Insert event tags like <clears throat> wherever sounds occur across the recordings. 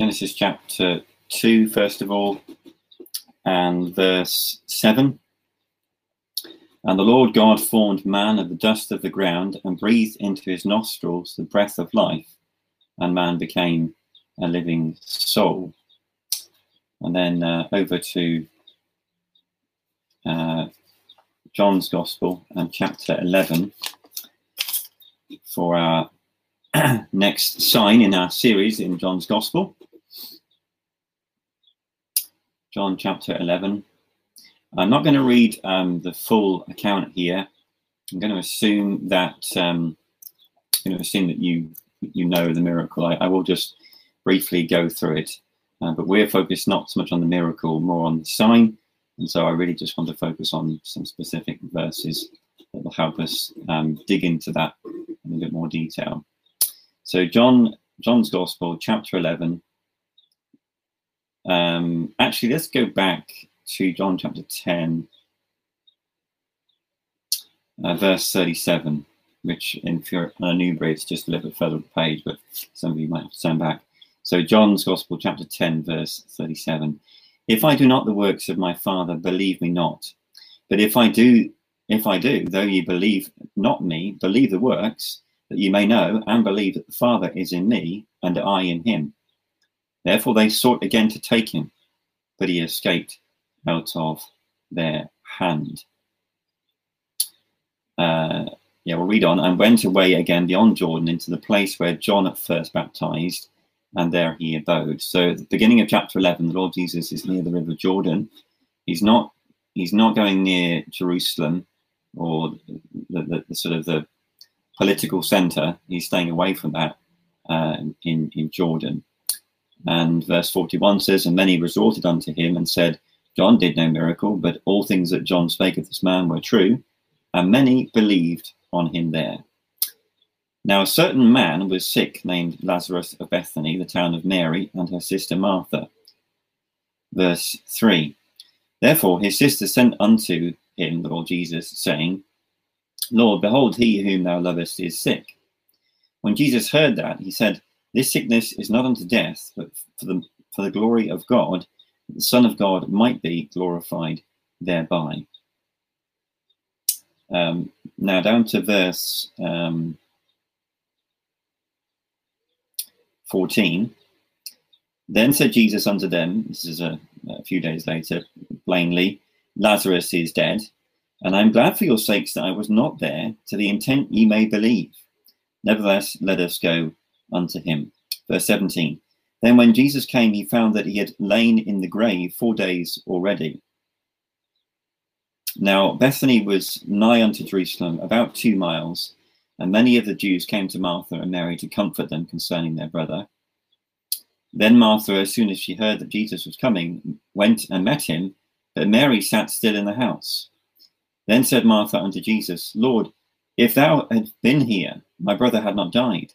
Genesis chapter 2, first of all, and verse 7. And the Lord God formed man of the dust of the ground and breathed into his nostrils the breath of life, and man became a living soul. And then uh, over to uh, John's Gospel and chapter 11 for our <clears throat> next sign in our series in John's Gospel. John chapter 11. I'm not going to read um, the full account here. I'm going to assume that um, I'm going to assume that you you know the miracle. I, I will just briefly go through it, uh, but we're focused not so much on the miracle, more on the sign. And so I really just want to focus on some specific verses that will help us um, dig into that in a bit more detail. So John John's Gospel, chapter 11, um, actually, let's go back to John chapter 10, uh, verse 37, which in a new just a little bit further page, but some of you might have to turn back. So, John's Gospel, chapter 10, verse 37. If I do not the works of my Father, believe me not. But if I do, if I do, though you believe not me, believe the works, that you may know and believe that the Father is in me, and I in him. Therefore they sought again to take him, but he escaped out of their hand. Uh, yeah, we'll read on. And went away again beyond Jordan into the place where John at first baptized, and there he abode. So, at the beginning of chapter 11, the Lord Jesus is near the river Jordan. He's not. He's not going near Jerusalem or the, the, the sort of the political center. He's staying away from that uh, in in Jordan. And verse 41 says, And many resorted unto him and said, John did no miracle, but all things that John spake of this man were true, and many believed on him there. Now a certain man was sick, named Lazarus of Bethany, the town of Mary, and her sister Martha. Verse 3 Therefore his sister sent unto him, the Lord Jesus, saying, Lord, behold, he whom thou lovest is sick. When Jesus heard that, he said, this sickness is not unto death, but for the, for the glory of God, that the Son of God might be glorified thereby. Um, now down to verse um, 14. Then said Jesus unto them, this is a, a few days later, plainly, Lazarus is dead, and I am glad for your sakes that I was not there, to the intent ye may believe. Nevertheless, let us go unto him. Verse 17 Then when Jesus came, he found that he had lain in the grave four days already. Now, Bethany was nigh unto Jerusalem, about two miles, and many of the Jews came to Martha and Mary to comfort them concerning their brother. Then Martha, as soon as she heard that Jesus was coming, went and met him, but Mary sat still in the house. Then said Martha unto Jesus, Lord, if thou had been here, my brother had not died.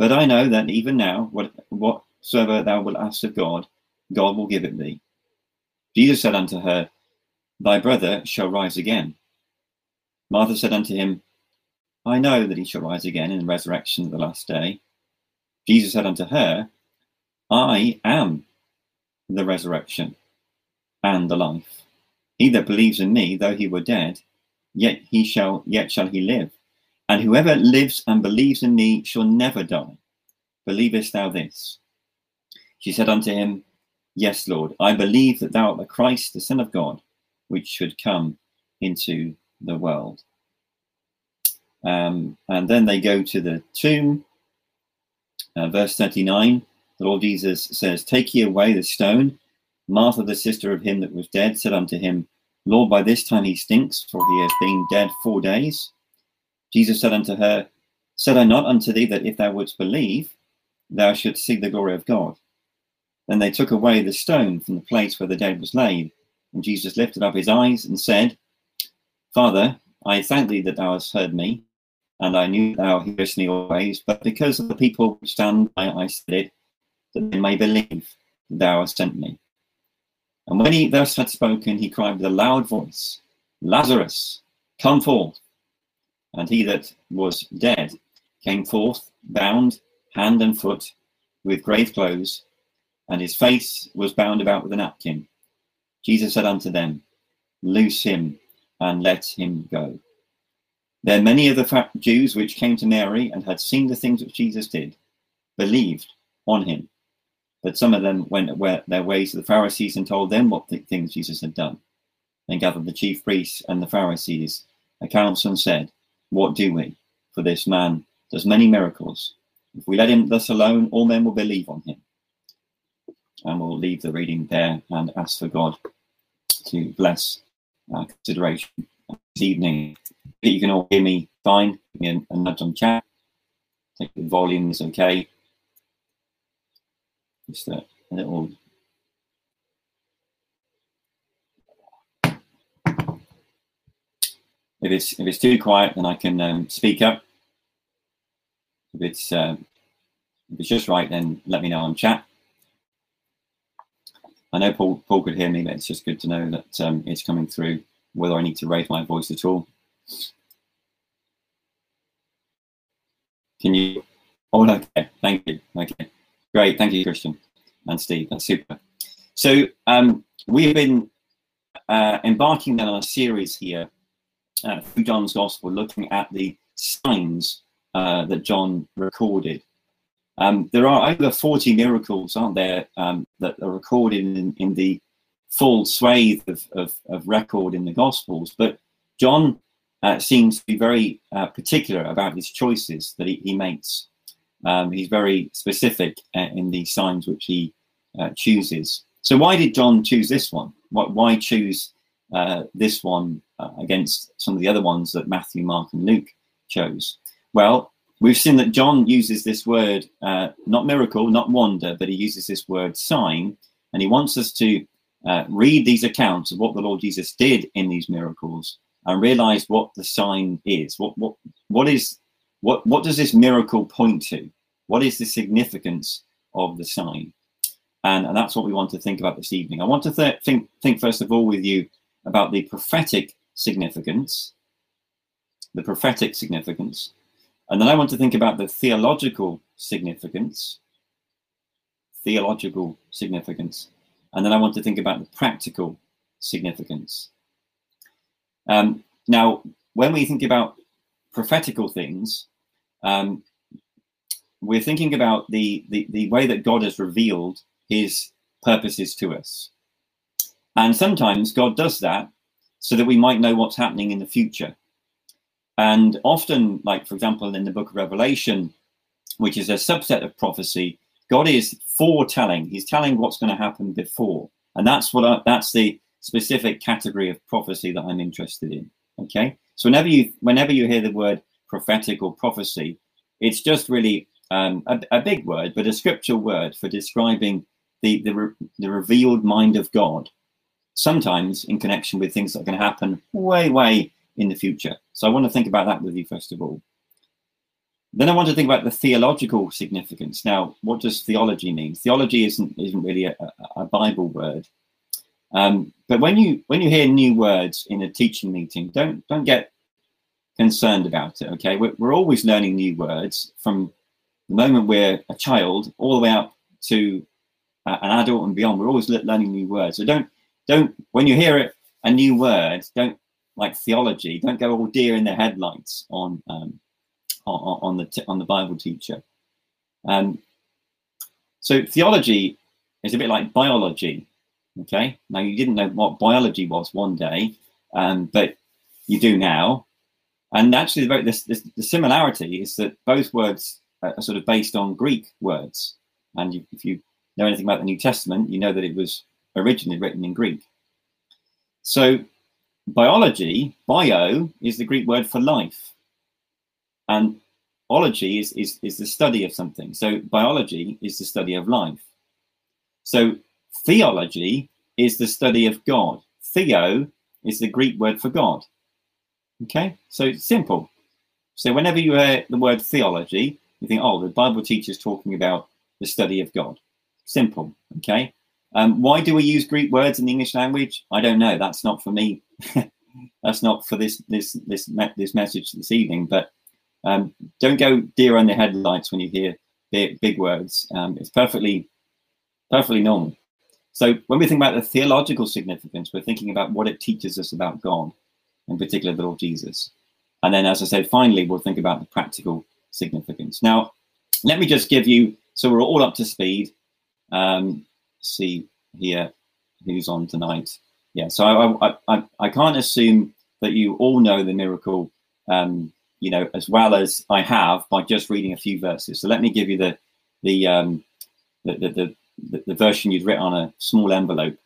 But I know that even now, what, whatsoever thou wilt ask of God, God will give it thee. Jesus said unto her, Thy brother shall rise again. Martha said unto him, I know that he shall rise again in the resurrection of the last day. Jesus said unto her, I am the resurrection and the life. He that believes in me, though he were dead, yet he shall yet shall he live. And whoever lives and believes in me shall never die. Believest thou this? She said unto him, Yes, Lord, I believe that thou art the Christ, the Son of God, which should come into the world. Um, and then they go to the tomb. Uh, verse 39, the Lord Jesus says, Take ye away the stone. Martha, the sister of him that was dead, said unto him, Lord, by this time he stinks, for he hath been dead four days. Jesus said unto her, Said I not unto thee that if thou wouldst believe, thou shouldst see the glory of God? Then they took away the stone from the place where the dead was laid. And Jesus lifted up his eyes and said, Father, I thank thee that thou hast heard me, and I knew thou hearest me always, but because of the people which stand by, I said it, that they may believe that thou hast sent me. And when he thus had spoken, he cried with a loud voice, Lazarus, come forth. And he that was dead came forth, bound hand and foot with grave clothes, and his face was bound about with a napkin. Jesus said unto them, Loose him and let him go. Then many of the Jews which came to Mary and had seen the things which Jesus did believed on him. But some of them went their ways to the Pharisees and told them what the things Jesus had done. Then gathered the chief priests and the Pharisees a council and said, What do we? For this man does many miracles. If we let him thus alone, all men will believe on him. And we'll leave the reading there and ask for God to bless our consideration this evening. You can all hear me fine. Give me a, nudge on chat. Think the volume is okay. Just a little If it's if it's too quiet, then I can um, speak up. If it's uh, if it's just right, then let me know on chat. I know Paul Paul could hear me, but it's just good to know that um, it's coming through. Whether I need to raise my voice at all. Can you? Oh, okay. Thank you. Okay, great. Thank you, Christian and Steve. That's super. So um, we've been uh, embarking on a series here uh, through John's Gospel, looking at the signs uh, that John recorded. Um, there are over 40 miracles, aren't there, um, that are recorded in, in the full swathe of, of, of, record in the Gospels. But John uh, seems to be very uh, particular about his choices that he, he makes. Um, he's very specific uh, in the signs which he uh, chooses. So, why did John choose this one? Why choose uh, this one uh, against some of the other ones that Matthew, Mark, and Luke chose? Well, we've seen that John uses this word, uh, not miracle, not wonder, but he uses this word sign, and he wants us to uh, read these accounts of what the Lord Jesus did in these miracles and realize what the sign is. What what what is what what does this miracle point to? What is the significance of the sign? And, and that's what we want to think about this evening. I want to th- think think first of all with you about the prophetic significance, the prophetic significance, and then I want to think about the theological significance, theological significance, and then I want to think about the practical significance. Um, now, when we think about prophetical things, um, we're thinking about the, the, the way that God has revealed his purposes to us. And sometimes God does that so that we might know what's happening in the future. And often, like for example, in the book of Revelation, which is a subset of prophecy, God is foretelling. He's telling what's going to happen before, and that's what I, that's the specific category of prophecy that I'm interested in. Okay, so whenever you whenever you hear the word prophetic or prophecy, it's just really um, a, a, big word, but a scriptural word for describing the the, re, the revealed mind of God sometimes in connection with things that are going to happen way, way in the future. So I want to think about that with you first of all. Then I want to think about the theological significance. Now, what does theology mean? Theology isn't isn't really a, a Bible word, um, but when you when you hear new words in a teaching meeting, don't don't get concerned about it. Okay, we're, we're always learning new words from the moment we're a child all the way up to uh, an adult and beyond. We're always learning new words. So don't don't when you hear it a new word, don't like theology. Don't go all deer in the headlights on um, on, on the on the Bible teacher. Um, so theology is a bit like biology. Okay, now you didn't know what biology was one day, um, but you do now. And actually, the, the, the similarity is that both words are sort of based on Greek words. And you, if you know anything about the New Testament, you know that it was originally written in Greek. So, biology, bio, is the Greek word for life. And ology is, is, is the study of something. So, biology is the study of life. So, theology is the study of God. Theo is the Greek word for God. Okay, so it's simple. So, whenever you hear the word theology, you think, oh, the Bible teacher is talking about the study of God. Simple. Okay, um, why do we use Greek words in the English language? I don't know. That's not for me. <laughs> That's not for this this this this message this evening. But um, don't go deer on the headlights when you hear big, big words. Um, it's perfectly Perfectly normal. So when we think about the theological significance, we're thinking about what it teaches us about God, in particular the Lord Jesus. And then, as I said, finally, we'll think about the practical significance. Now, let me just give you, so we're all up to speed. Um, see here who's on tonight. Yeah, so I, I, I, can't assume that you all know the miracle, um, you know, as well as I have by just reading a few verses. So let me give you the the um, the, the, the, the version you'd written on a small envelope.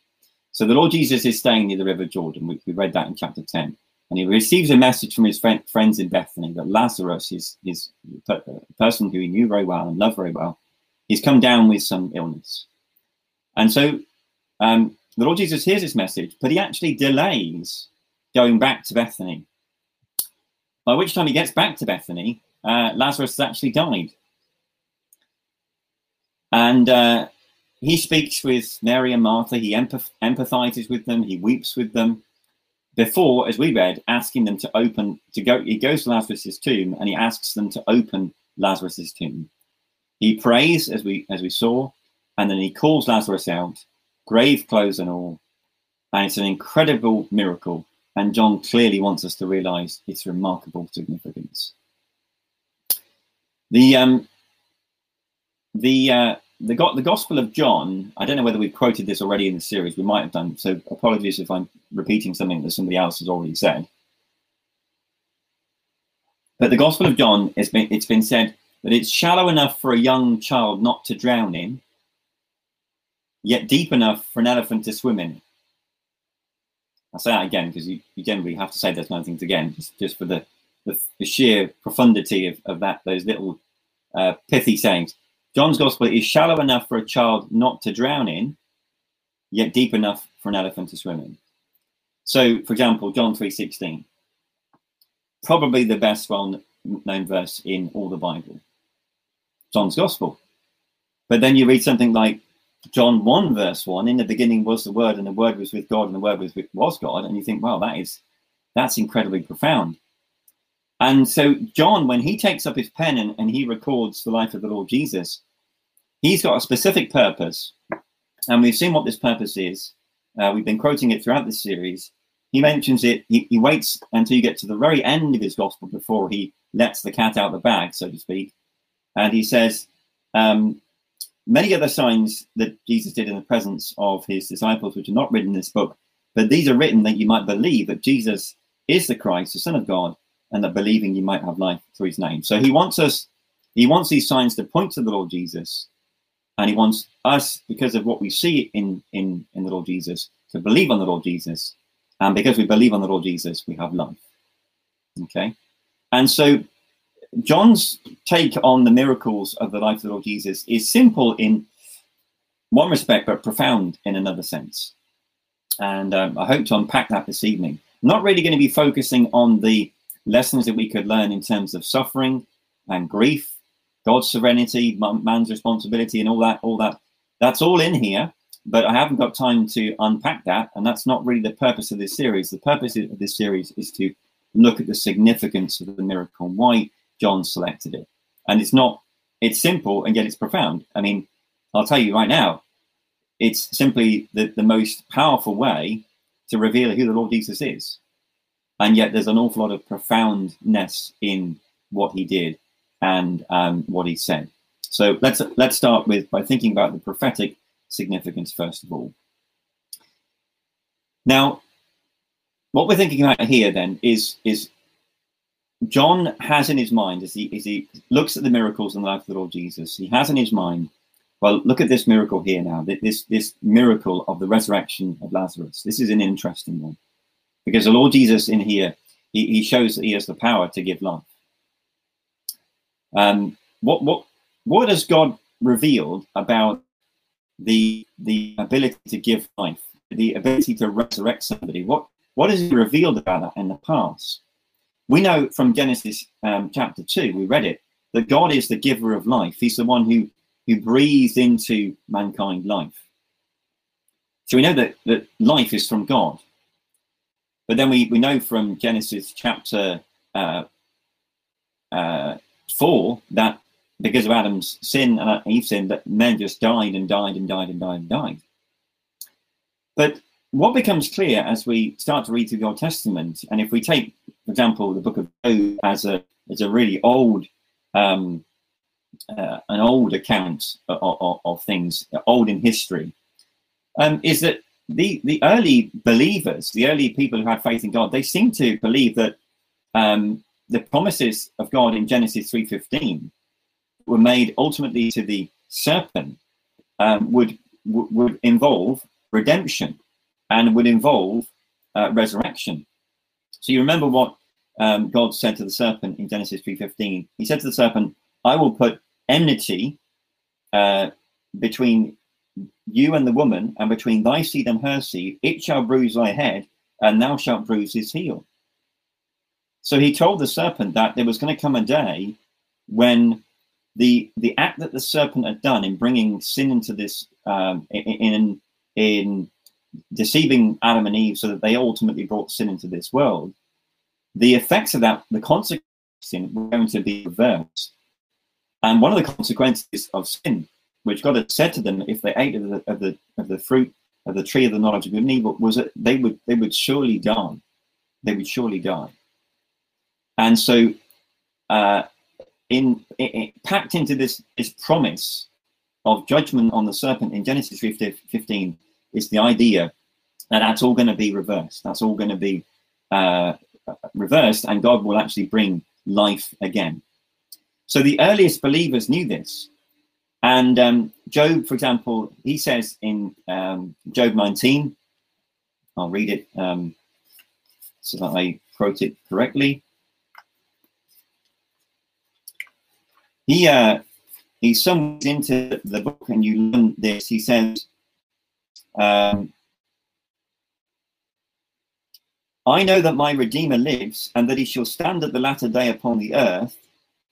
So the Lord Jesus is staying near the River Jordan. We, we read that in chapter 10. And he receives a message from his friend, friends in Bethany that Lazarus, his, his person who he knew very well and loved very well, he's come down with some illness. And so um, the Lord Jesus hears this message, but he actually delays going back to Bethany. By which time he gets back to Bethany, uh, Lazarus has actually died. And uh, he speaks with Mary and Martha, he empath- empathizes with them, he weeps with them. Before, as we read, asking them to open, to go, he goes to Lazarus's tomb and he asks them to open Lazarus's tomb. He prays, as we as we saw, and then he calls Lazarus out, grave clothes and all. And it's an incredible miracle. And John clearly wants us to realize its remarkable significance. The um, the uh, the, the Gospel of John, I don't know whether we've quoted this already in the series. We might have done. So apologies if I'm repeating something that somebody else has already said. But the Gospel of John, it's been, it's been said that it's shallow enough for a young child not to drown in, yet deep enough for an elephant to swim in. I'll say that again because you, you generally have to say those kind of things again, just, just for the, the, the sheer profundity of, of that those little uh, pithy sayings. John's gospel is shallow enough for a child not to drown in, yet deep enough for an elephant to swim in. So, for example, John 3.16, probably the best well-known verse in all the Bible. John's gospel. But then you read something like John 1, verse 1, in the beginning was the word, and the word was with God, and the word was, was God, and you think, well, that is that's incredibly profound. And so John, when he takes up his pen and, and he records the life of the Lord Jesus, he's got a specific purpose. And we've seen what this purpose is. Uh, we've been quoting it throughout this series. He mentions it, he, he waits until you get to the very end of his gospel before he lets the cat out the bag, so to speak. And he says, um, many other signs that Jesus did in the presence of his disciples, which are not written in this book, but these are written that you might believe that Jesus is the Christ, the Son of God, and that believing you might have life through his name. So he wants us, he wants these signs to point to the Lord Jesus, and he wants us, because of what we see in, in, in the Lord Jesus, to believe on the Lord Jesus. And because we believe on the Lord Jesus, we have life. Okay? And so John's take on the miracles of the life of the Lord Jesus is simple in one respect, but profound in another sense. And um, I hope to unpack that this evening. not really going to be focusing on the lessons that we could learn in terms of suffering and grief, God's serenity, man's responsibility, and all that, all that. That's all in here, but I haven't got time to unpack that, and that's not really the purpose of this series. The purpose of this series is to look at the significance of the miracle and why John selected it. And it's not, it's simple and yet it's profound. I mean, I'll tell you right now, it's simply the, the most powerful way to reveal who the Lord Jesus is and yet there's an awful lot of profoundness in what he did and um, what he said. So let's let's start with by thinking about the prophetic significance first of all. Now, what we're thinking about here then is is John has in his mind as he as he looks at the miracles in the life of the Lord Jesus, he has in his mind, well, look at this miracle here now. This this miracle of the resurrection of Lazarus. This is an interesting one. Because the Lord Jesus in here, he, he shows that he has the power to give life. Um, what what what has God revealed about the the ability to give life, the ability to resurrect somebody? What what has he revealed about that in the past? We know from Genesis um, chapter two, we read it, that God is the giver of life. He's the one who who breathed into mankind life. So we know that, that life is from God. But then we, we know from Genesis chapter uh, uh, 4 that because of Adam's sin and Eve's sin, that men just died and died and died and died and died. But what becomes clear as we start to read through the Old Testament, and if we take, for example, the book of Job as a as a really old, um, uh, an old account of, of, of, things, old in history, um, is that the the early believers, the early people who had faith in God, they seem to believe that um, the promises of God in Genesis three fifteen were made ultimately to the serpent um, would would involve redemption and would involve uh, resurrection. So you remember what um, God said to the serpent in Genesis 3.15. He said to the serpent, I will put enmity uh, between you and the woman, and between thy seed and her seed. It shall bruise thy head, and thou shalt bruise his heel. So he told the serpent that there was going to come a day when the the act that the serpent had done in bringing sin into this um, in in deceiving Adam and Eve so that they ultimately brought sin into this world, the effects of that, the consequences were going to be reversed. And one of the consequences of sin, which God had said to them if they ate of the, of the, of the fruit of the tree of the knowledge of good and evil, was that they would, they would surely die. They would surely die. And so, uh, in, in, packed into this, this promise of judgment on the serpent in Genesis 15 is the idea that that's all going to be reversed. That's all going to be uh, reversed, and God will actually bring life again. So the earliest believers knew this. And um, Job, for example, he says in um, Job 19, I'll read it um, so that I quote it correctly. He uh, he sums into the book, and you learn this. He says, um, I know that my Redeemer lives, and that he shall stand at the latter day upon the earth.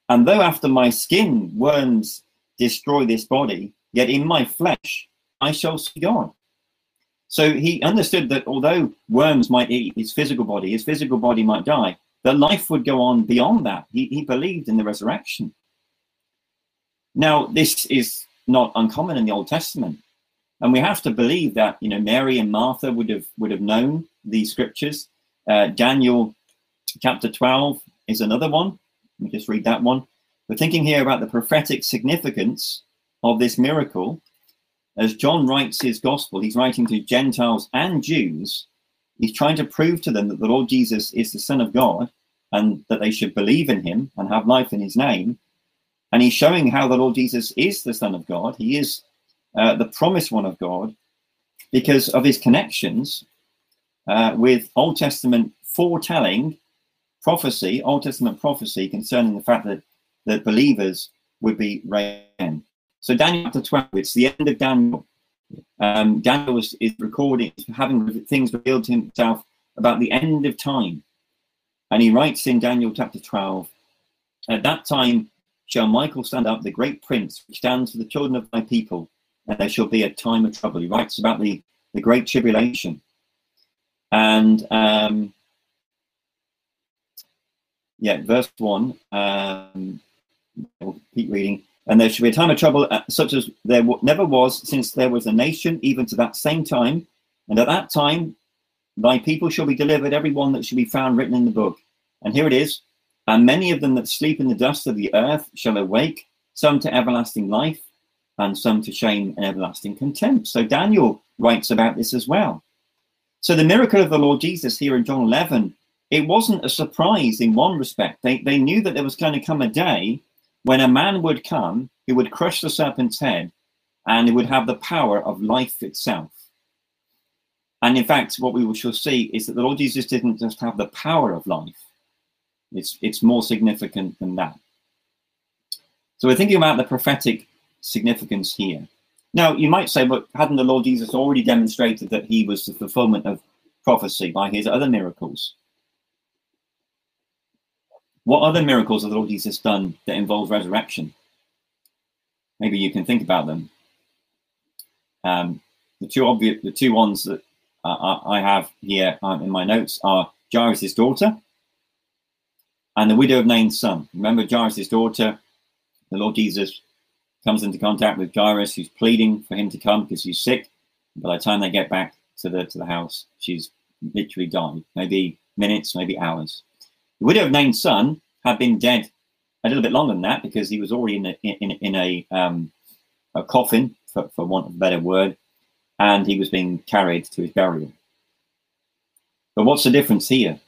And though after my skin worms destroy this body, yet in my flesh I shall see God. So he understood that although worms might eat his physical body, his physical body might die, that life would go on beyond that. He, he believed in the resurrection. Now, this is not uncommon in the Old Testament. And we have to believe that you know Mary and Martha would have would have known these scriptures. Uh, Daniel chapter 12 is another one. Let me just read that one. We're thinking here about the prophetic significance of this miracle. As John writes his gospel, he's writing to Gentiles and Jews. He's trying to prove to them that the Lord Jesus is the Son of God and that they should believe in him and have life in his name. And he's showing how the Lord Jesus is the Son of God. He is uh, the promised one of God, because of his connections uh, with Old Testament foretelling prophecy, Old Testament prophecy concerning the fact that that believers would be raised. So Daniel chapter 12, it's the end of Daniel. Um, Daniel is, is recording, having things revealed to himself about the end of time. And he writes in Daniel chapter 12, At that time shall Michael stand up, the great prince, which stands for the children of my people, there shall be a time of trouble. He writes about the, the great tribulation. And um, yeah, verse one, um, we'll keep reading. And there shall be a time of trouble uh, such as there never was since there was a nation, even to that same time. And at that time, thy people shall be delivered, every one that shall be found written in the book. And here it is. And many of them that sleep in the dust of the earth shall awake, some to everlasting life, and some to shame and everlasting contempt. So Daniel writes about this as well. So the miracle of the Lord Jesus here in John 11, it wasn't a surprise in one respect. They, they knew that there was going to come a day when a man would come who would crush the serpent's head and it would have the power of life itself. And in fact, what we shall see is that the Lord Jesus didn't just have the power of life. It's, it's more significant than that. So we're thinking about the prophetic significance here. Now, you might say, but hadn't the Lord Jesus already demonstrated that he was the fulfillment of prophecy by his other miracles? What other miracles has the Lord Jesus done that involve resurrection? Maybe you can think about them. Um, the two obvious, the two ones that uh, I have here um, in my notes are Jairus' daughter and the widow of Nain's son. Remember Jairus' daughter the Lord Jesus comes into contact with Jairus, who's pleading for him to come because he's sick. By the time they get back to the to the house, she's literally died. Maybe minutes, maybe hours. The widow of Nain's son had been dead a little bit longer than that because he was already in a, in, in a, um, a coffin, for, for want of a better word, and he was being carried to his burial. But what's the difference here?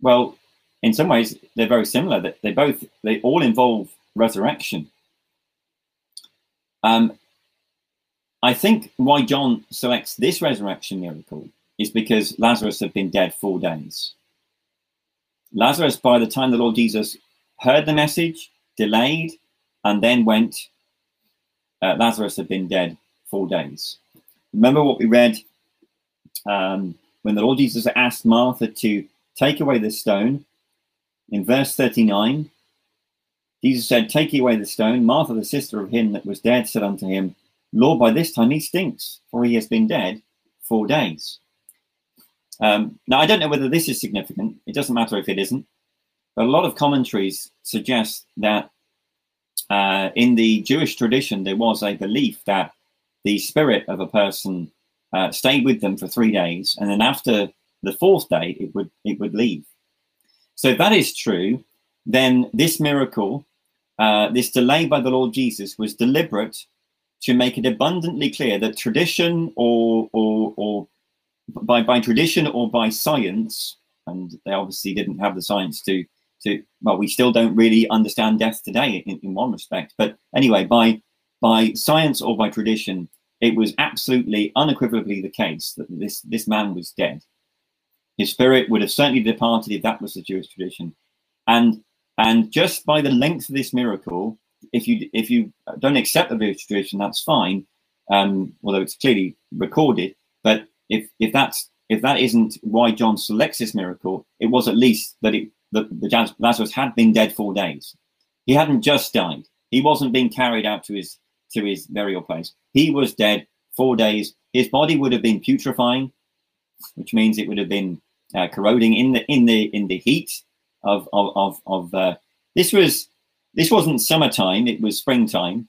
Well, in some ways, they're very similar. That they both they all involve resurrection. Um, I think why John selects this resurrection miracle is because Lazarus had been dead four days. Lazarus, by the time the Lord Jesus heard the message, delayed, and then went, uh, Lazarus had been dead four days. Remember what we read um, when the Lord Jesus asked Martha to take away the stone in verse 39. Jesus said, Take away the stone. Martha, the sister of him that was dead, said unto him, Lord, by this time he stinks, for he has been dead four days. Um, now, I don't know whether this is significant. It doesn't matter if it isn't. But a lot of commentaries suggest that uh, in the Jewish tradition, there was a belief that the spirit of a person uh, stayed with them for three days, and then after the fourth day, it would it would leave. So if that is true, then this miracle, uh, this delay by the Lord Jesus, was deliberate to make it abundantly clear that tradition or or, or by by tradition or by science, and they obviously didn't have the science to to well, we still don't really understand death today in, in one respect. But anyway, by by science or by tradition, it was absolutely unequivocally the case that this this man was dead. His spirit would have certainly departed if that was the Jewish tradition, and and just by the length of this miracle, if you if you don't accept the tradition, that's fine. Um, although it's clearly recorded, but if if that's if that isn't why John selects this miracle, it was at least that it that the Lazarus had been dead four days. He hadn't just died. He wasn't being carried out to his to his burial place. He was dead four days. His body would have been putrefying, which means it would have been uh, corroding in the in the in the heat of of of, of uh, this was this wasn't summertime. It was springtime,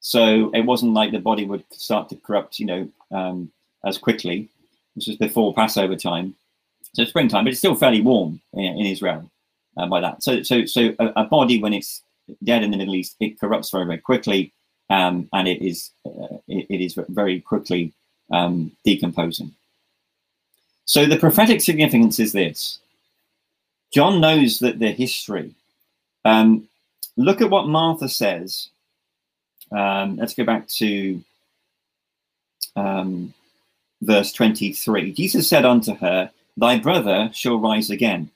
so it wasn't like the body would start to corrupt, you know, um, as quickly. This was before Passover time. So springtime, but it's still fairly warm in, in Israel uh, by that. So, so, so a, a, body when it's dead in the Middle East, it corrupts very, very quickly, um, and it is uh, it, it is very quickly um, decomposing. So the prophetic significance is this: John knows that the history. Um, look at what Martha says. Um, let's go back to um, verse 23. Jesus said unto her, Thy brother shall rise again.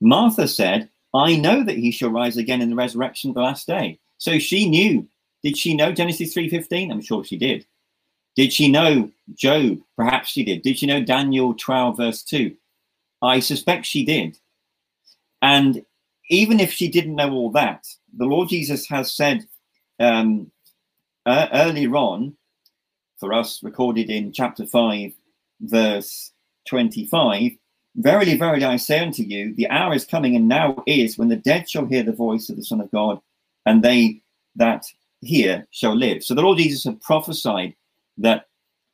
Martha said, I know that he shall rise again in the resurrection of the last day. So she knew. Did she know Genesis 3.15? I'm sure she did. Did she know Job? Perhaps she did. Did she know Daniel 12, verse 2? I suspect she did. And even if she didn't know all that, the Lord Jesus has said um, uh, earlier on, for us, recorded in chapter 5, verse 25 Verily, verily, I say unto you, the hour is coming, and now is, when the dead shall hear the voice of the Son of God, and they that hear shall live. So the Lord Jesus had prophesied that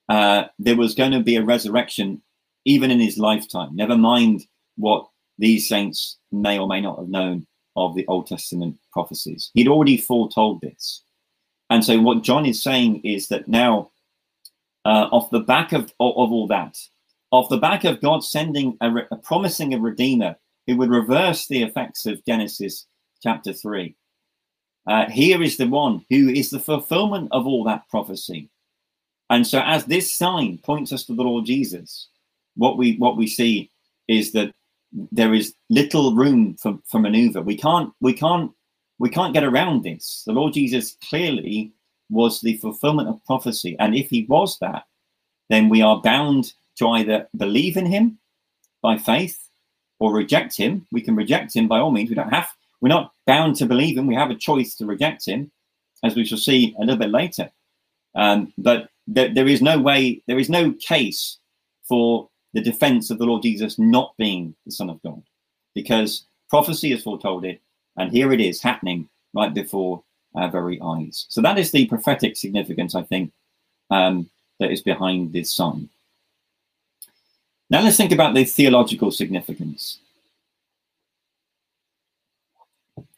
uh, there was going to be a resurrection even in his lifetime, never mind what these saints may or may not have known of the Old Testament prophecies. He'd already foretold this. And so what John is saying is that now, uh, off the back of, of, all that, off the back of God sending a, a promising a redeemer who would reverse the effects of Genesis chapter 3. Uh, here is the one who is the fulfillment of all that prophecy. And so, as this sign points us to the Lord Jesus, what we what we see is that there is little room for, for maneuver. We can't we can't we can't get around this. The Lord Jesus clearly was the fulfillment of prophecy, and if he was that, then we are bound to either believe in him by faith or reject him. We can reject him by all means. We don't have, we're not bound to believe him. We have a choice to reject him, as we shall see a little bit later. Um, but there, there is no way, there is no case for the defense of the Lord Jesus not being the Son of God, because prophecy has foretold it, and here it is happening right before our very eyes. So that is the prophetic significance, I think, um, that is behind this sign. Now let's think about the theological significance.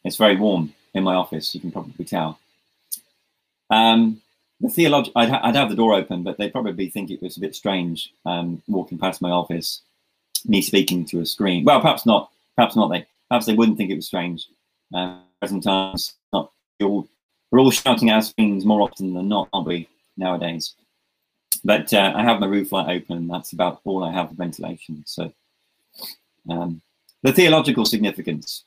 It's very warm in my office, you can probably tell. Um, the theolog- I'd, ha- I'd, have the door open, but they'd probably think it was a bit strange um, walking past my office, me speaking to a screen. Well, perhaps not. Perhaps not. They perhaps they wouldn't think it was strange. Uh, present times, not all, we're all shouting at screens more often than not, aren't we nowadays? But uh, I have my roof light open. and That's about all I have for ventilation. So um, the theological significance,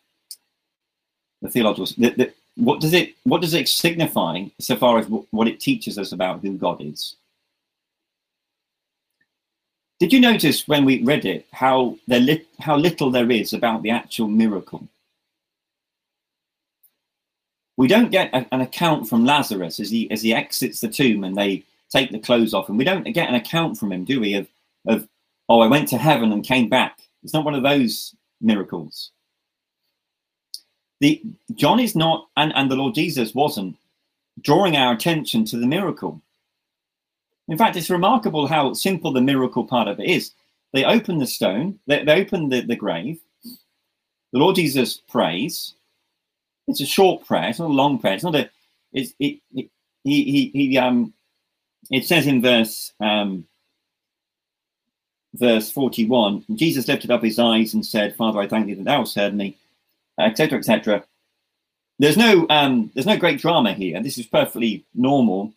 the theological, the, the, what does it what does it signify so far as what it teaches us about who God is? Did you notice when we read it how there li how little there is about the actual miracle? We don't get a, an account from Lazarus as he as he exits the tomb and they take the clothes off, and we don't get an account from him, do we? Of of oh, I went to heaven and came back. It's not one of those miracles the John is not, and, and the Lord Jesus wasn't, drawing our attention to the miracle. In fact, it's remarkable how simple the miracle part of it is. They open the stone, they, they open the, the grave. The Lord Jesus prays. It's a short prayer, it's not a long prayer. It's not a it's it, it he, he he um it says in verse um verse 41 jesus lifted up his eyes and said father i thank thee that thou hast heard me etc., etc. There's no um, there's no great drama here. This is perfectly normal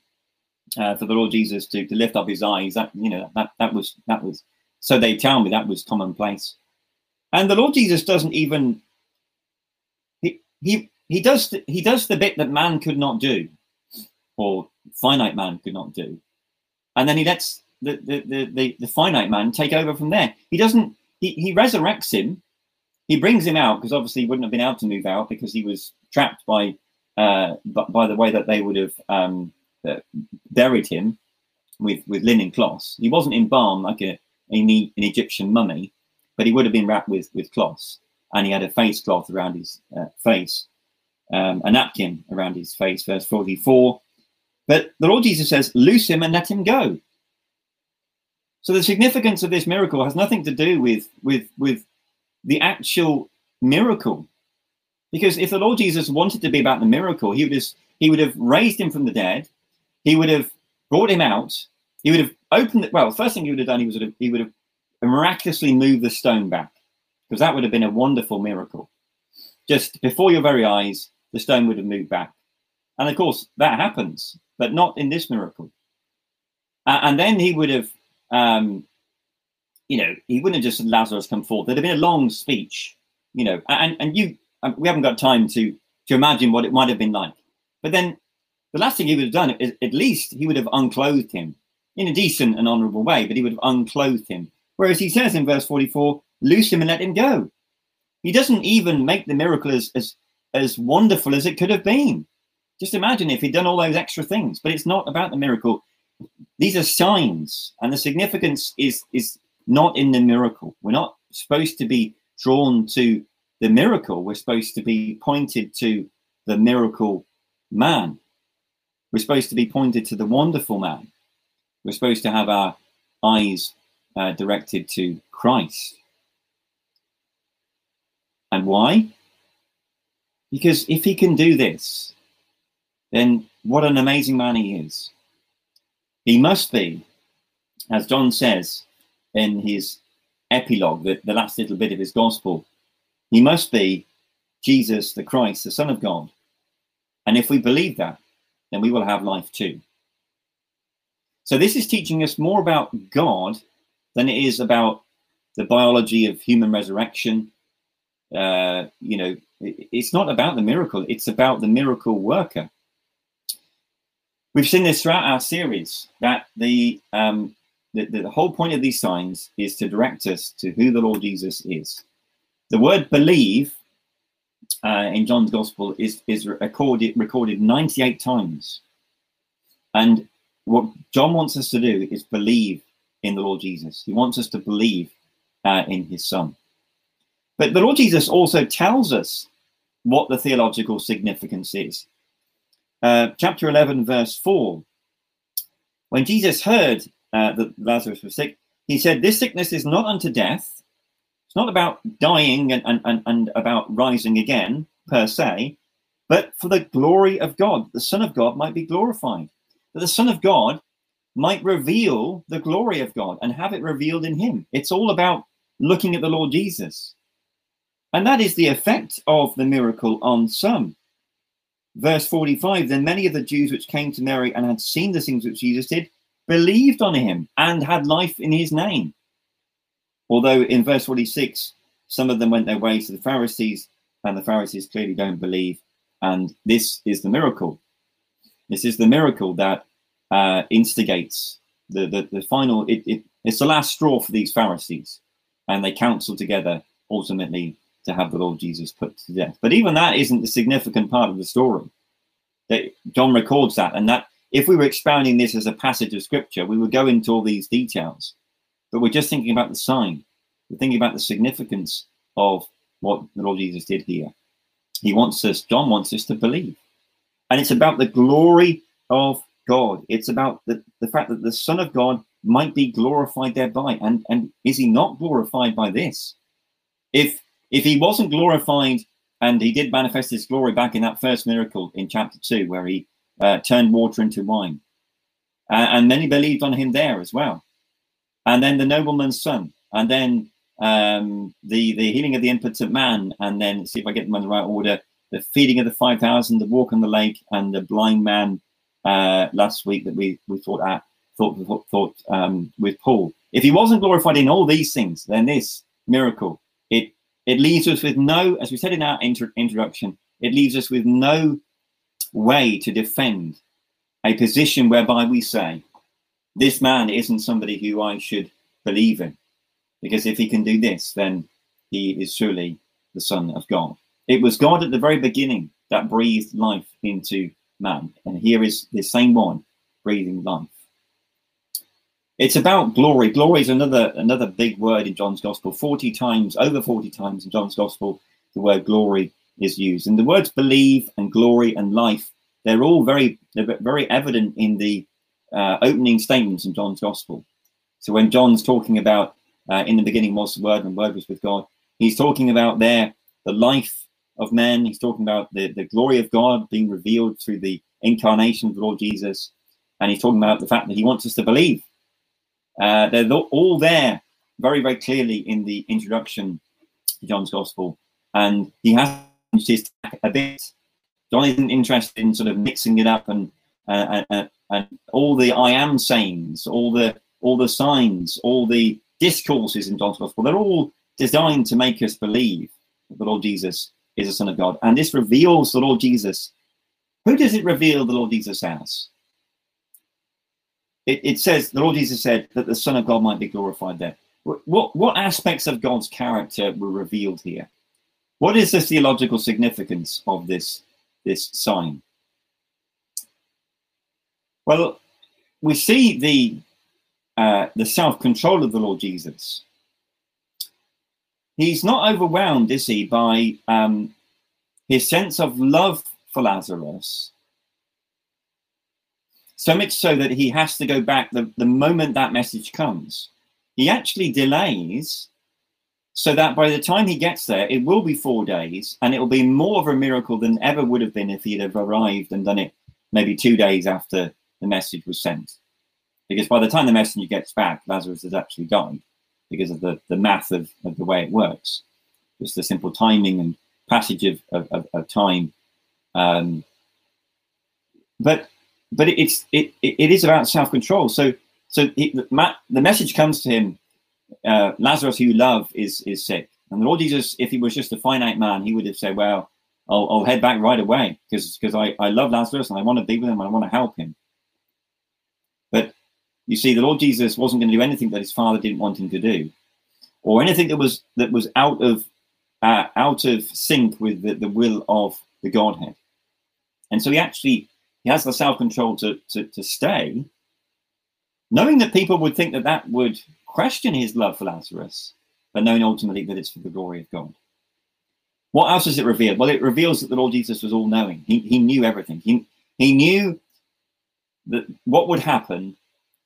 uh, for the Lord Jesus to, to lift up his eyes. That you know that that was that was so they tell me that was commonplace. And the Lord Jesus doesn't even he he he does the, he does the bit that man could not do, or finite man could not do, and then he lets the the the, the, the finite man take over from there. He doesn't he, he resurrects him he brings him out because obviously he wouldn't have been able to move out because he was trapped by uh, by the way that they would have um, uh, buried him with with linen cloths. He wasn't embalmed like a, a an Egyptian mummy, but he would have been wrapped with with cloths, and he had a face cloth around his uh, face, um, a napkin around his face. Verse forty four. But the Lord Jesus says, "Loose him and let him go." So the significance of this miracle has nothing to do with with with the actual miracle. Because if the Lord Jesus wanted to be about the miracle, he would have he would have raised him from the dead, he would have brought him out, he would have opened. Well, first thing he would have done, he was he would have miraculously moved the stone back, because that would have been a wonderful miracle. Just before your very eyes, the stone would have moved back. And of course, that happens, but not in this miracle. Uh, and then he would have um, you know, he wouldn't have just Lazarus come forth. There'd have been a long speech, you know, and, and you, um, we haven't got time to, to imagine what it might have been like. But then the last thing he would have done is at least he would have unclothed him in a decent and honorable way, but he would have unclothed him. Whereas he says in verse 44, loose him and let him go. He doesn't even make the miracle as, as, as wonderful as it could have been. Just imagine if he'd done all those extra things, but it's not about the miracle. These are signs, and the significance is is not in the miracle. We're not supposed to be drawn to the miracle. We're supposed to be pointed to the miracle man. We're supposed to be pointed to the wonderful man. We're supposed to have our eyes uh, directed to Christ. And why? Because if he can do this, then what an amazing man he is. He must be, as John says, in his epilogue, the, the last little bit of his gospel. He must be Jesus the Christ, the Son of God. And if we believe that, then we will have life too. So this is teaching us more about God than it is about the biology of human resurrection. Uh, you know, it, it's not about the miracle, it's about the miracle worker. We've seen this throughout our series that the um, the, the whole point of these signs is to direct us to who the Lord Jesus is. The word believe uh, in John's gospel is, is recorded, recorded 98 times. And what John wants us to do is believe in the Lord Jesus. He wants us to believe uh, in his son. But the Lord Jesus also tells us what the theological significance is. Uh, chapter 11, verse 4. When Jesus heard uh, that Lazarus was sick, he said, This sickness is not unto death. It's not about dying and, and, and, and about rising again, per se, but for the glory of God. The Son of God might be glorified. That the Son of God might reveal the glory of God and have it revealed in him. It's all about looking at the Lord Jesus. And that is the effect of the miracle on some. Verse 45 Then many of the Jews which came to Mary and had seen the things which Jesus did believed on him and had life in his name. Although in verse 46, some of them went their way to the Pharisees, and the Pharisees clearly don't believe. And this is the miracle. This is the miracle that uh, instigates the, the, the final, it, it, it's the last straw for these Pharisees. And they counsel together ultimately to have the Lord Jesus put to death. But even that isn't the significant part of the story. John records that, and that if we were expounding this as a passage of scripture, we would go into all these details. But we're just thinking about the sign. We're thinking about the significance of what the Lord Jesus did here. He wants us, John wants us to believe. And it's about the glory of God. It's about the, the fact that the Son of God might be glorified thereby. And, and is he not glorified by this? If if he wasn't glorified and he did manifest his glory back in that first miracle in chapter 2 where he uh, turned water into wine. Uh, and many believed on him there as well. And then the nobleman's son. And then um, the the healing of the impotent man. And then see if i get them in the right order the feeding of the 5000 the walk on the lake and the blind man uh, last week that we we thought at thought thought, thought um, with paul. If he wasn't glorified in all these things then this miracle it it leaves us with no, as we said in our inter- introduction, it leaves us with no way to defend a position whereby we say, this man isn't somebody who I should believe in. Because if he can do this, then he is truly the Son of God. It was God at the very beginning that breathed life into man. And here is the same one breathing life. It's about glory. Glory is another another big word in John's Gospel. Forty times, over forty times in John's Gospel, the word glory is used. And the words believe and glory and life, they're all very they're very evident in the uh, opening statements in John's Gospel. So when John's talking about uh, in the beginning was the word and word was with God, he's talking about there the life of men. He's talking about the, the glory of God being revealed through the incarnation of the Lord Jesus. And he's talking about the fact that he wants us to believe uh, they're all there very, very clearly in the introduction to John's Gospel. And he has his a bit. John isn't interested in sort of mixing it up and, uh, and, and all the I am sayings, all the all the signs, all the discourses in John's Gospel. They're all designed to make us believe that the Lord Jesus is the Son of God. And this reveals the Lord Jesus. Who does it reveal the Lord Jesus as? it, it says the Lord Jesus said that the Son of God might be glorified there. What what aspects of God's character were revealed here? What is the theological significance of this this sign? Well, we see the uh, the self control of the Lord Jesus. He's not overwhelmed, is he, by um, his sense of love for Lazarus so much so that he has to go back the, the moment that message comes. He actually delays so that by the time he gets there, it will be four days and it will be more of a miracle than ever would have been if he'd have arrived and done it maybe two days after the message was sent. Because by the time the messenger gets back, Lazarus has actually died because of the, the math of, of the way it works. Just the simple timing and passage of, of, of, time. Um, but but it's it, it is about self control. So so he, the message comes to him. Uh, Lazarus, who you love, is is sick, and the Lord Jesus, if he was just a finite man, he would have said, "Well, I'll, I'll head back right away because because I, I love Lazarus and I want to be with him and I want to help him." But you see, the Lord Jesus wasn't going to do anything that his Father didn't want him to do, or anything that was that was out of uh, out of sync with the, the will of the Godhead. And so he actually he has the self control to, to, to stay, knowing that people would think that that would question his love for Lazarus, but knowing ultimately that it's for the glory of God. What else does it reveal? Well, it reveals that the Lord Jesus was all knowing. He, he knew everything. He, he knew that what would happen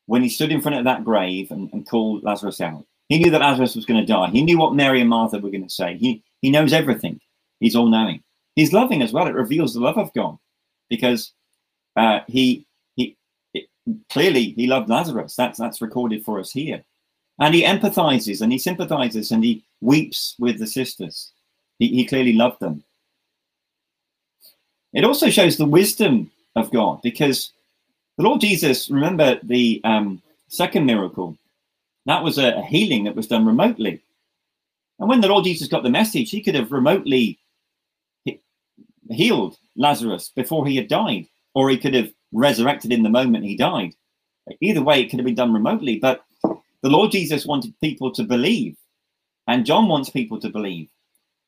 when he stood in front of that grave and, and called Lazarus out. He knew that Lazarus was going to die. He knew what Mary and Martha were going to say. He, he knows everything. He's all knowing. He's loving as well. It reveals the love of God because uh, he he it, clearly he loved Lazarus. That's that's recorded for us here, and he empathizes and he sympathizes and he weeps with the sisters. He, he clearly loved them. It also shows the wisdom of God because the Lord Jesus, remember the um, second miracle, that was a, a healing that was done remotely. And when the Lord Jesus got the message, he could have remotely healed Lazarus before he had died, or he could have resurrected in the moment he died. Either way, it could have been done remotely. But the Lord Jesus wanted people to believe, and John wants people to believe.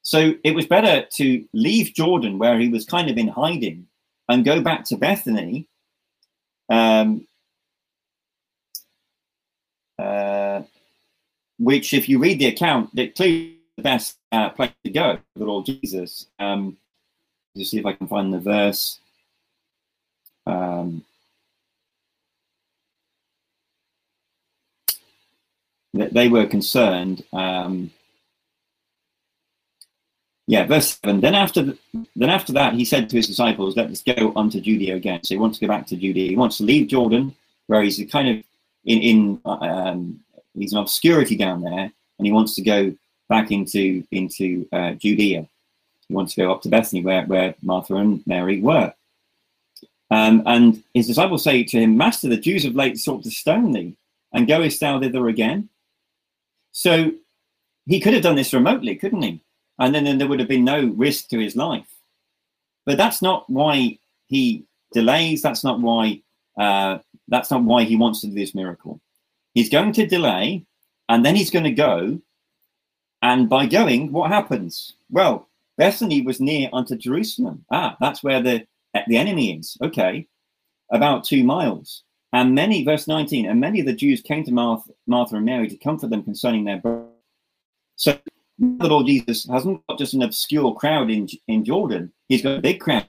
So it was better to leave Jordan, where he was kind of in hiding, and go back to Bethany. Um, uh, which, if you read the account, it clearly the best uh, place to go for the Lord Jesus. Um, just see if I can find the verse. Um, that they were concerned. Um, yeah, verse seven. Then after the, then after that, he said to his disciples, "Let us go unto Judea again." So he wants to go back to Judea. He wants to leave Jordan, where he's kind of in in um, he's in obscurity down there, and he wants to go back into into uh, Judea. He wants to go up to Bethany, where where Martha and Mary were. Um, and his disciples say to him, "Master, the Jews have late sought to stone thee, and goest thou thither again?" So he could have done this remotely, couldn't he? and then, then there would have been no risk to his life. But that's not why he delays. That's not why. Uh, that's not why he wants to do this miracle. He's going to delay, and then he's going to go. And by going, what happens? Well, Bethany was near unto Jerusalem. Ah, that's where the the enemy is. Okay, about two miles. And many, verse 19, and many of the Jews came to Martha, Martha and Mary to comfort them concerning their brother. So the Lord Jesus hasn't got just an obscure crowd in, in Jordan, he's got a big crowd,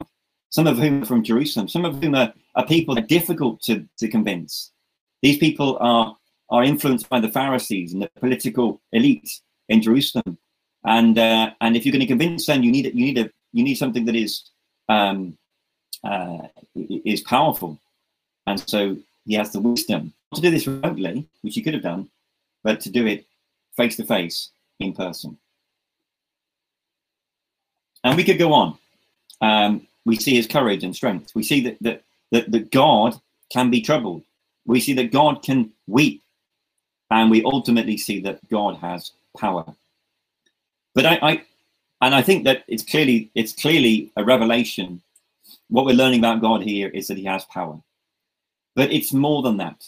some of whom are from Jerusalem, some of whom are, are people that are difficult to, to convince. These people are, are influenced by the Pharisees and the political elite in Jerusalem. And uh, and if you're going to convince them, you need you need a you need something that is um, uh, is powerful. And so he has the wisdom to do this remotely, which he could have done, but to do it face to face in person. And we could go on. Um, we see his courage and strength. We see that, that, that, that God can be troubled. We see that God can weep. And we ultimately see that God has power. But I, I and I think that it's clearly it's clearly a revelation. What we're learning about God here is that he has power. But it's more than that.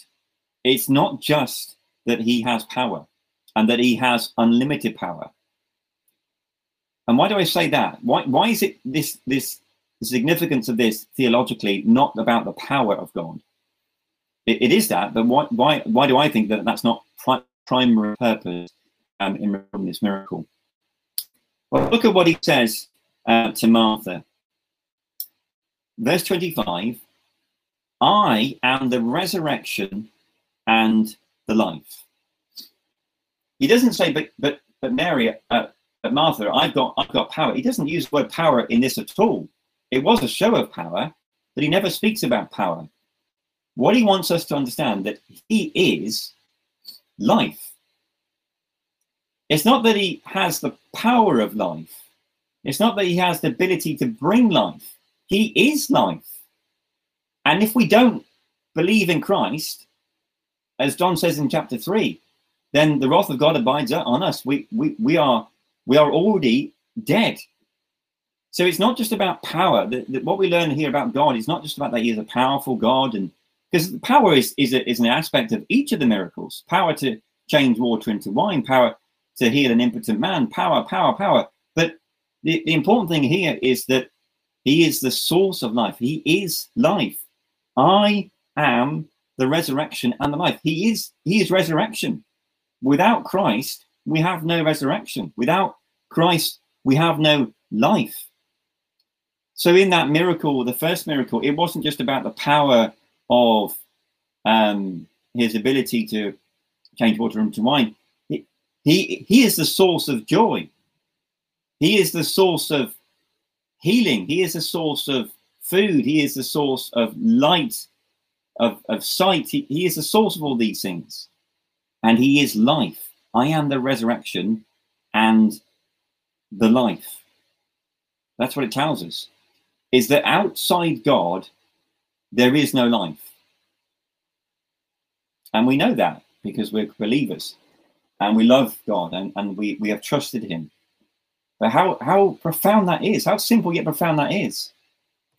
It's not just that he has power and that he has unlimited power. And why do I say that? Why, why is it this, this the significance of this theologically not about the power of God? it, it is that, but why, why, why do I think that that's not pri- primary purpose um, in this miracle? Well, look at what he says uh, to Martha. Verse 25 I am the resurrection and the life. He doesn't say, but but but Mary, uh, but Martha, I've got I've got power. He doesn't use the word power in this at all. It was a show of power, but he never speaks about power. What he wants us to understand that he is life. It's not that he has the power of life. It's not that he has the ability to bring life. He is life. And if we don't believe in Christ, as John says in chapter 3, then the wrath of God abides on us. We, we, we, are, we are already dead. So it's not just about power. The, the, what we learn here about God is not just about that He is a powerful God, and because power is is, a, is an aspect of each of the miracles. Power to change water into wine, power to heal an impotent man, power, power, power. But the, the important thing here is that He is the source of life. He is life. I am the resurrection and the life. He is He is resurrection without Christ, we have no resurrection. Without Christ, we have no life. So in that miracle, the first miracle, it wasn't just about the power of um, his ability to change water into wine. He, he, he is the source of joy. He is the source of healing. He is the source of food. He is the source of light, of, of sight. He, he is the source of all these things. And he is life. I am the resurrection and the life. That's what it tells us. Is that outside God, there is no life. And we know that because we're believers and we love God and, and we, we have trusted Him. But how, how profound that is, how simple yet profound that is.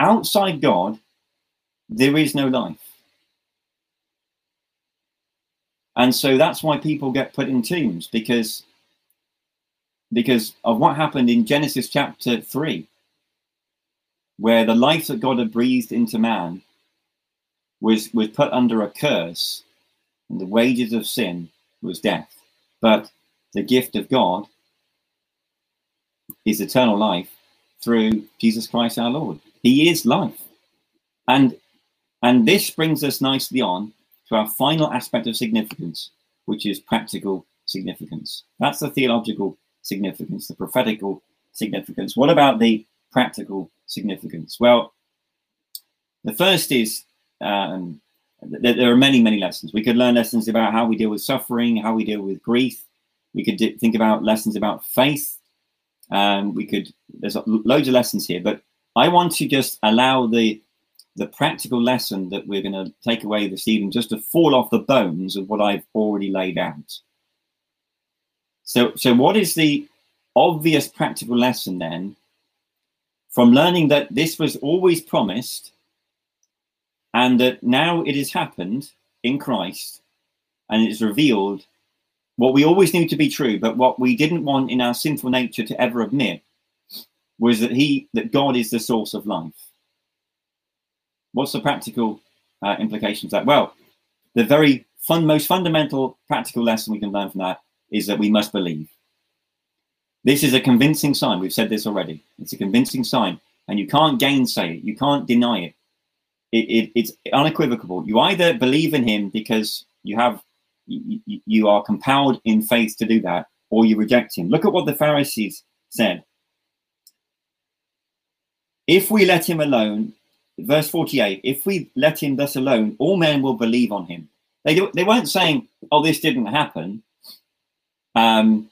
Outside God, there is no life. And so that's why people get put in tombs because because of what happened in Genesis chapter 3, where the life that God had breathed into man was, was put under a curse, and the wages of sin was death. But the gift of God is eternal life through Jesus Christ our Lord. He is life. And and this brings us nicely on to our final aspect of significance, which is practical significance. That's the theological significance, the prophetical significance. What about the practical significance? Well, the first is um, th- there are many, many lessons. We could learn lessons about how we deal with suffering, how we deal with grief. We could d- think about lessons about faith. Um, we could, there's loads of lessons here, but I want to just allow the the practical lesson that we're going to take away this evening just to fall off the bones of what I've already laid out. So, so what is the obvious practical lesson then from learning that this was always promised and that now it has happened in Christ and it's revealed what we always knew to be true, but what we didn't want in our sinful nature to ever admit was that he that God is the source of life. What's the practical uh, implications of that? Well, the very fun, most fundamental practical lesson we can learn from that is that we must believe. This is a convincing sign. We've said this already. It's a convincing sign, and you can't gainsay it. You can't deny it. it, it it's unequivocal. You either believe in him because you have you, you are compelled in faith to do that, or you reject him. Look at what the Pharisees said. If we let him alone, verse 48, if we let him thus alone, all men will believe on him. They, do, they weren't saying, oh, this didn't happen. Um,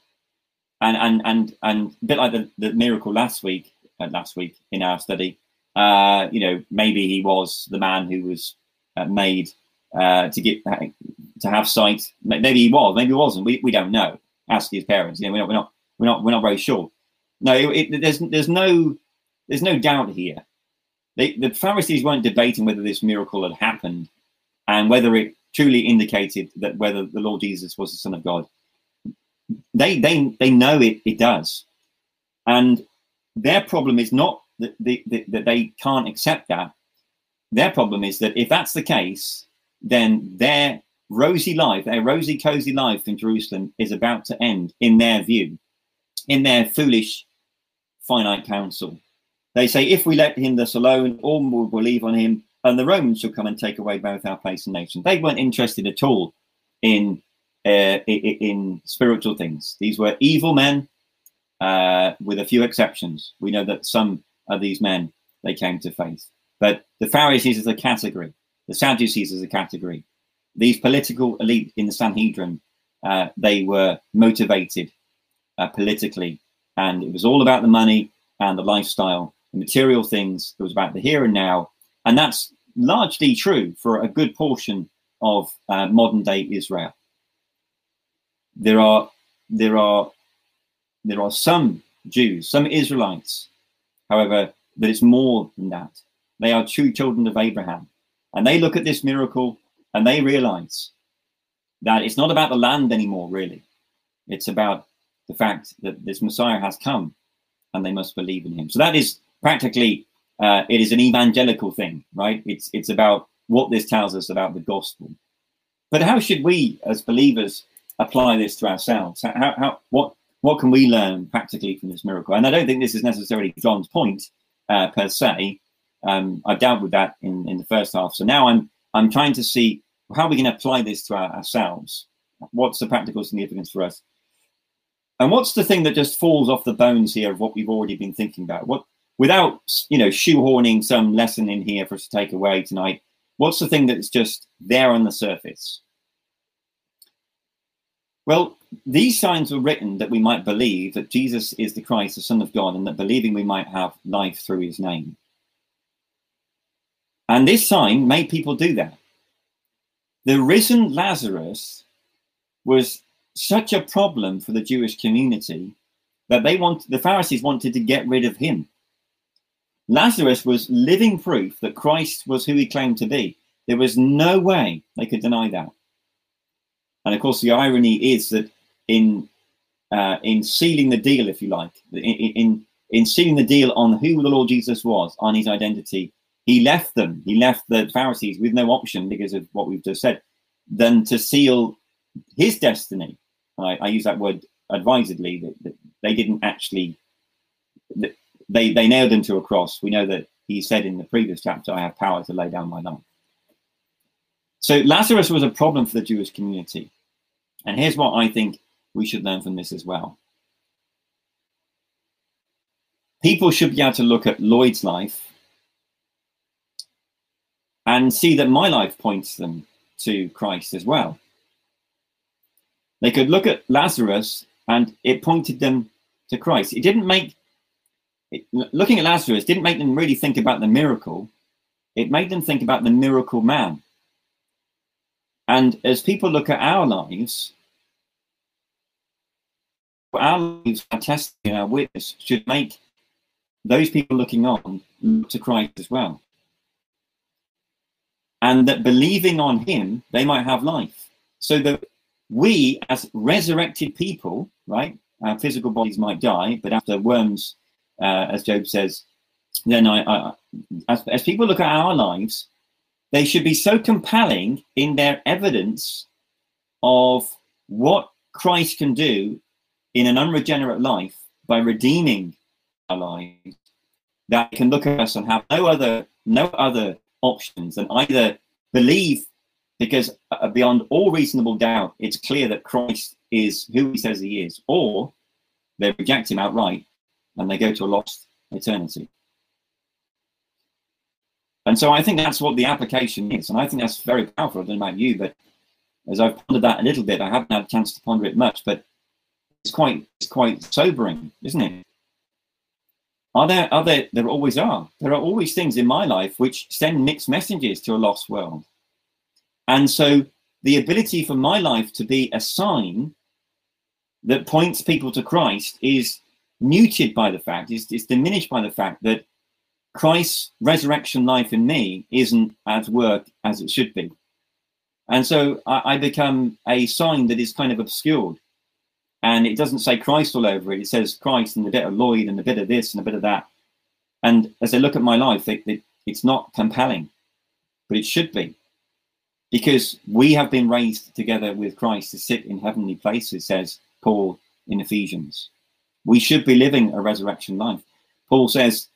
and and and and a bit like the, the miracle last week, uh, last week in our study, uh, you know, maybe he was the man who was uh, made uh, to get uh, to have sight. Maybe he was, maybe he wasn't. We, we don't know. Ask his parents. You know, we're not we're not we're not we're not very sure. No, it, it, there's there's no there's no doubt here. They, the Pharisees weren't debating whether this miracle had happened and whether it truly indicated that whether the Lord Jesus was the Son of God they they they know it it does, and their problem is not that, they, that they can't accept that. Their problem is that if that's the case, then their rosy life, their rosy cozy life in Jerusalem is about to end in their view, in their foolish finite counsel. They say, if we let him thus alone, all will believe on him, and the Romans shall come and take away both our place and nation. They weren't interested at all in uh, in spiritual things. These were evil men, uh, with a few exceptions. We know that some of these men they came to faith, but the Pharisees as a category. The Sadducees as a category. These political elite in the Sanhedrin, uh, they were motivated uh, politically, and it was all about the money and the lifestyle, the material things. It was about the here and now, and that's largely true for a good portion of uh, modern day Israel there are there are there are some Jews, some Israelites, however, that it's more than that. They are true children of Abraham. And they look at this miracle and they realize that it's not about the land anymore, really. It's about the fact that this Messiah has come and they must believe in him. So that is practically, uh, it is an evangelical thing, right? It's, it's about what this tells us about the gospel. But how should we, as believers, apply this to ourselves? How, how, what, what can we learn practically from this miracle? And I don't think this is necessarily John's point uh, per se. Um, I've dealt with that in, in the first half. So now I'm I'm trying to see how we can apply this to our, ourselves. What's the practical significance for us? And what's the thing that just falls off the bones here of what we've already been thinking about? What without you know shoehorning some lesson in here for us to take away tonight? What's the thing that's just there on the surface? Well, these signs were written that we might believe that Jesus is the Christ, the Son of God, and that believing we might have life through his name. And this sign made people do that. The risen Lazarus was such a problem for the Jewish community that they want the Pharisees wanted to get rid of him. Lazarus was living proof that Christ was who he claimed to be. There was no way they could deny that. And of course, the irony is that in uh, in sealing the deal, if you like, in, in in sealing the deal on who the Lord Jesus was, on his identity, he left them. He left the Pharisees with no option because of what we've just said, than to seal his destiny. I, I use that word advisedly. That, that they didn't actually. That they they nailed him to a cross. We know that he said in the previous chapter, "I have power to lay down my life." So Lazarus was a problem for the Jewish community. And here's what I think we should learn from this as well. People should be able to look at Lloyd's life and see that my life points them to Christ as well. They could look at Lazarus and it pointed them to Christ. It didn't make, it, looking at Lazarus didn't make them really think about the miracle. It made them think about the miracle man. And as people look at our lives, our lives, our testimony, our witness should make those people looking on look to Christ as well. And that believing on him, they might have life. So that we, as resurrected people, right, our physical bodies might die, but after worms, uh, as Job says, then I, I as, as people look at our lives, they should be so compelling in their evidence of what Christ can do in an unregenerate life by redeeming our lives that can look at us and have no other no other options than either believe because uh, beyond all reasonable doubt it's clear that Christ is who he says he is or they reject him outright and they go to a lost eternity. And so I think that's what the application is. And I think that's very powerful. I don't know about you, but as I've pondered that a little bit, I haven't had a chance to ponder it much, but it's quite it's quite sobering, isn't it? Are there are there there always are. There are always things in my life which send mixed messages to a lost world. And so the ability for my life to be a sign that points people to Christ is muted by the fact, is, is diminished by the fact that Christ's resurrection life in me isn't at work as it should be. And so I, I, become a sign that is kind of obscured. And it doesn't say Christ all over it. It says Christ and a bit of Lloyd and a bit of this and a bit of that. And as I look at my life, it, it, it's not compelling, but it should be. Because we have been raised together with Christ to sit in heavenly places, says Paul in Ephesians. We should be living a resurrection life. Paul says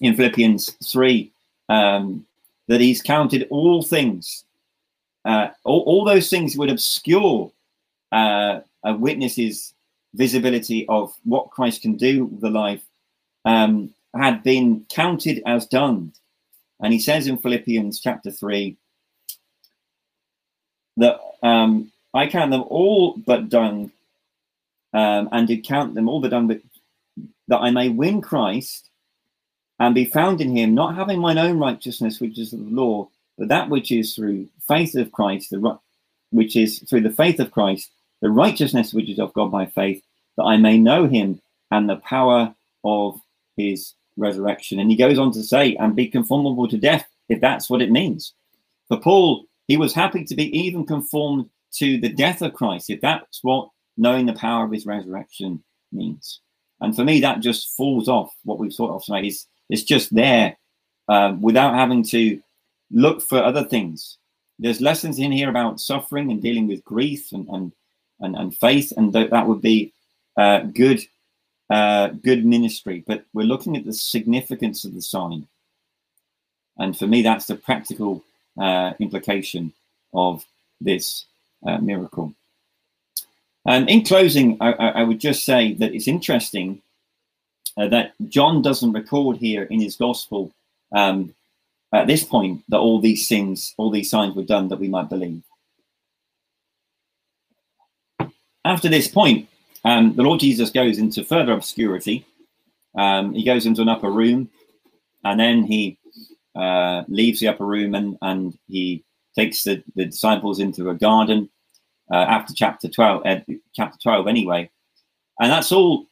in Philippians 3 um, that he's counted all things, uh, all, all, those things would obscure uh, a witness's visibility of what Christ can do with the life, um, had been counted as done. And he says in Philippians chapter 3 that um, I count them all but done, um, and did count them all but done, but that I may win Christ and be found in him, not having mine own righteousness, which is of the law, but that which is through faith of Christ, the which is through the faith of Christ, the righteousness which is of God by faith, that I may know him and the power of his resurrection. And he goes on to say, and be conformable to death, if that's what it means. For Paul, he was happy to be even conformed to the death of Christ, if that's what knowing the power of his resurrection means. And for me, that just falls off what we've sort of tonight. Is it's just there um, without having to look for other things. There's lessons in here about suffering and dealing with grief and and and, and faith, and th- that would be uh, good, uh, good ministry, but we're looking at the significance of the sign. And for me, that's the practical uh, implication of this uh, miracle. And in closing, I, I, would just say that it's interesting uh, that John doesn't record here in his gospel um, at this point that all these things, all these signs were done that we might believe. After this point, um, the Lord Jesus goes into further obscurity. Um, he goes into an upper room, and then he uh, leaves the upper room and, and he takes the, the disciples into a garden uh, after chapter 12, uh, chapter 12 anyway. And that's all.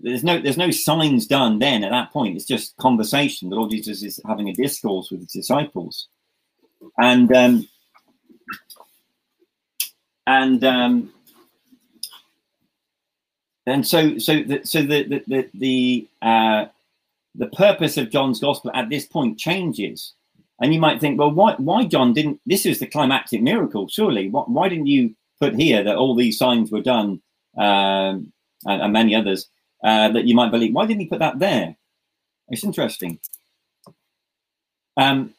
There's no there's no signs done then at that point. It's just conversation. The Lord Jesus is having a discourse with his disciples, and um, and um, and so so the, so the the the, the uh, the purpose of John's gospel at this point changes. And you might think, well, why, why John didn't? This is the climactic miracle, surely. Why, why didn't you put here that all these signs were done um, and, and, many others uh, that you might believe? Why didn't he put that there? It's interesting. Um,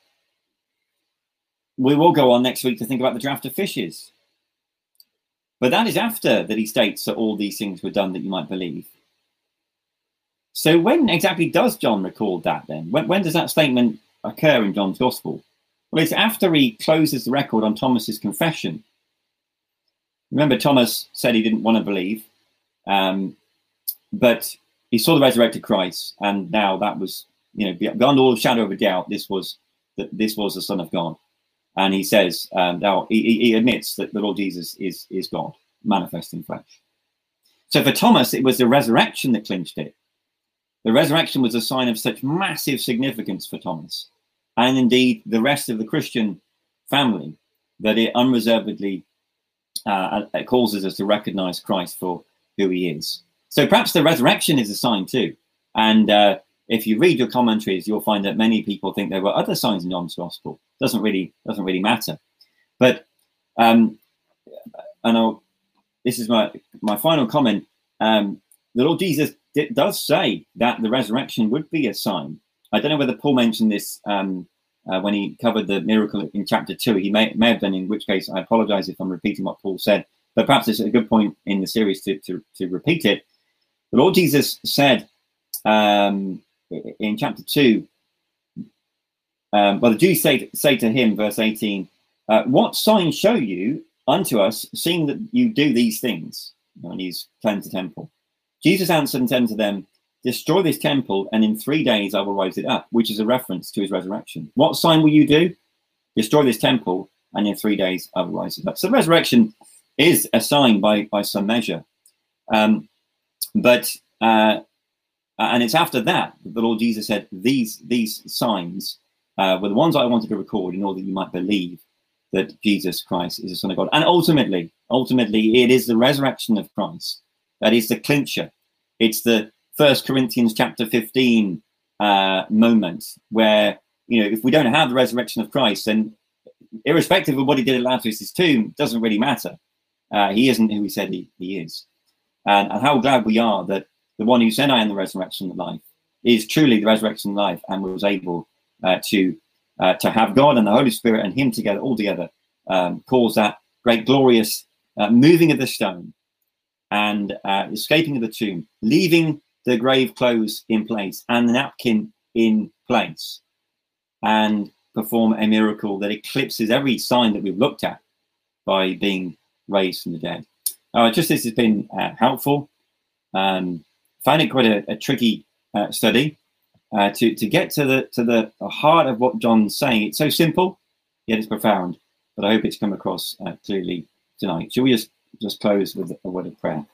we will go on next week to think about the draft of fishes. But that is after that he states that all these things were done that you might believe. So when exactly does John record that then? When, when does that statement occur in John's Gospel? Well, it's after he closes the record on Thomas's confession. Remember, Thomas said he didn't want to believe, um, but he saw the resurrected Christ, and now that was, you know, beyond all shadow of a doubt, this was that this was the Son of God. And he says, um, now he, he admits that the Lord Jesus is is God, manifest in flesh. So for Thomas, it was the resurrection that clinched it. The resurrection was a sign of such massive significance for Thomas, and indeed the rest of the Christian family, that it unreservedly uh, it causes us to recognize Christ for who he is. So perhaps the resurrection is a sign too. And uh, if you read your commentaries, you'll find that many people think there were other signs in John's gospel. Doesn't really doesn't really matter. But um, and I'll, this is my my final comment. Um, the Lord Jesus it does say that the resurrection would be a sign. I don't know whether Paul mentioned this um, uh, when he covered the miracle in chapter two. He may, may have done, in which case I apologize if I'm repeating what Paul said, but perhaps it's a good point in the series to, to, to repeat it. The Lord Jesus said um, in chapter two, um, well, the Jews say, say to him, verse 18, uh, What sign show you unto us, seeing that you do these things? And he's cleansed the temple. Jesus answered and said to them, Destroy this temple, and in three days I will raise it up, which is a reference to his resurrection. What sign will you do? Destroy this temple, and in three days I will raise it up. So resurrection is a sign by, by some measure. Um, but uh, and it's after that the Lord Jesus said, These these signs uh, were the ones I wanted to record in order that you might believe that Jesus Christ is the Son of God. And ultimately, ultimately, it is the resurrection of Christ that is the clincher. It's the First Corinthians chapter 15 uh, moment where, you know, if we don't have the resurrection of Christ, then irrespective of what he did at Lazarus' tomb, doesn't really matter. Uh, he isn't who he said he, he is. And, and how glad we are that the one who said, I am the resurrection of life, is truly the resurrection of life and was able uh, to uh, to have God and the Holy Spirit and Him together, all together, um, cause that great glorious uh, moving of the stone and uh, escaping of the tomb, leaving the grave clothes in place and the napkin in place, and perform a miracle that eclipses every sign that we've looked at by being raised from the dead. Uh, just this has been uh, helpful. Um, find it quite a, a tricky uh, study uh, to to get to the to the, the, heart of what John's saying. It's so simple, yet it's profound. But I hope it's come across uh, clearly tonight. Shall we just just close with a word of prayer?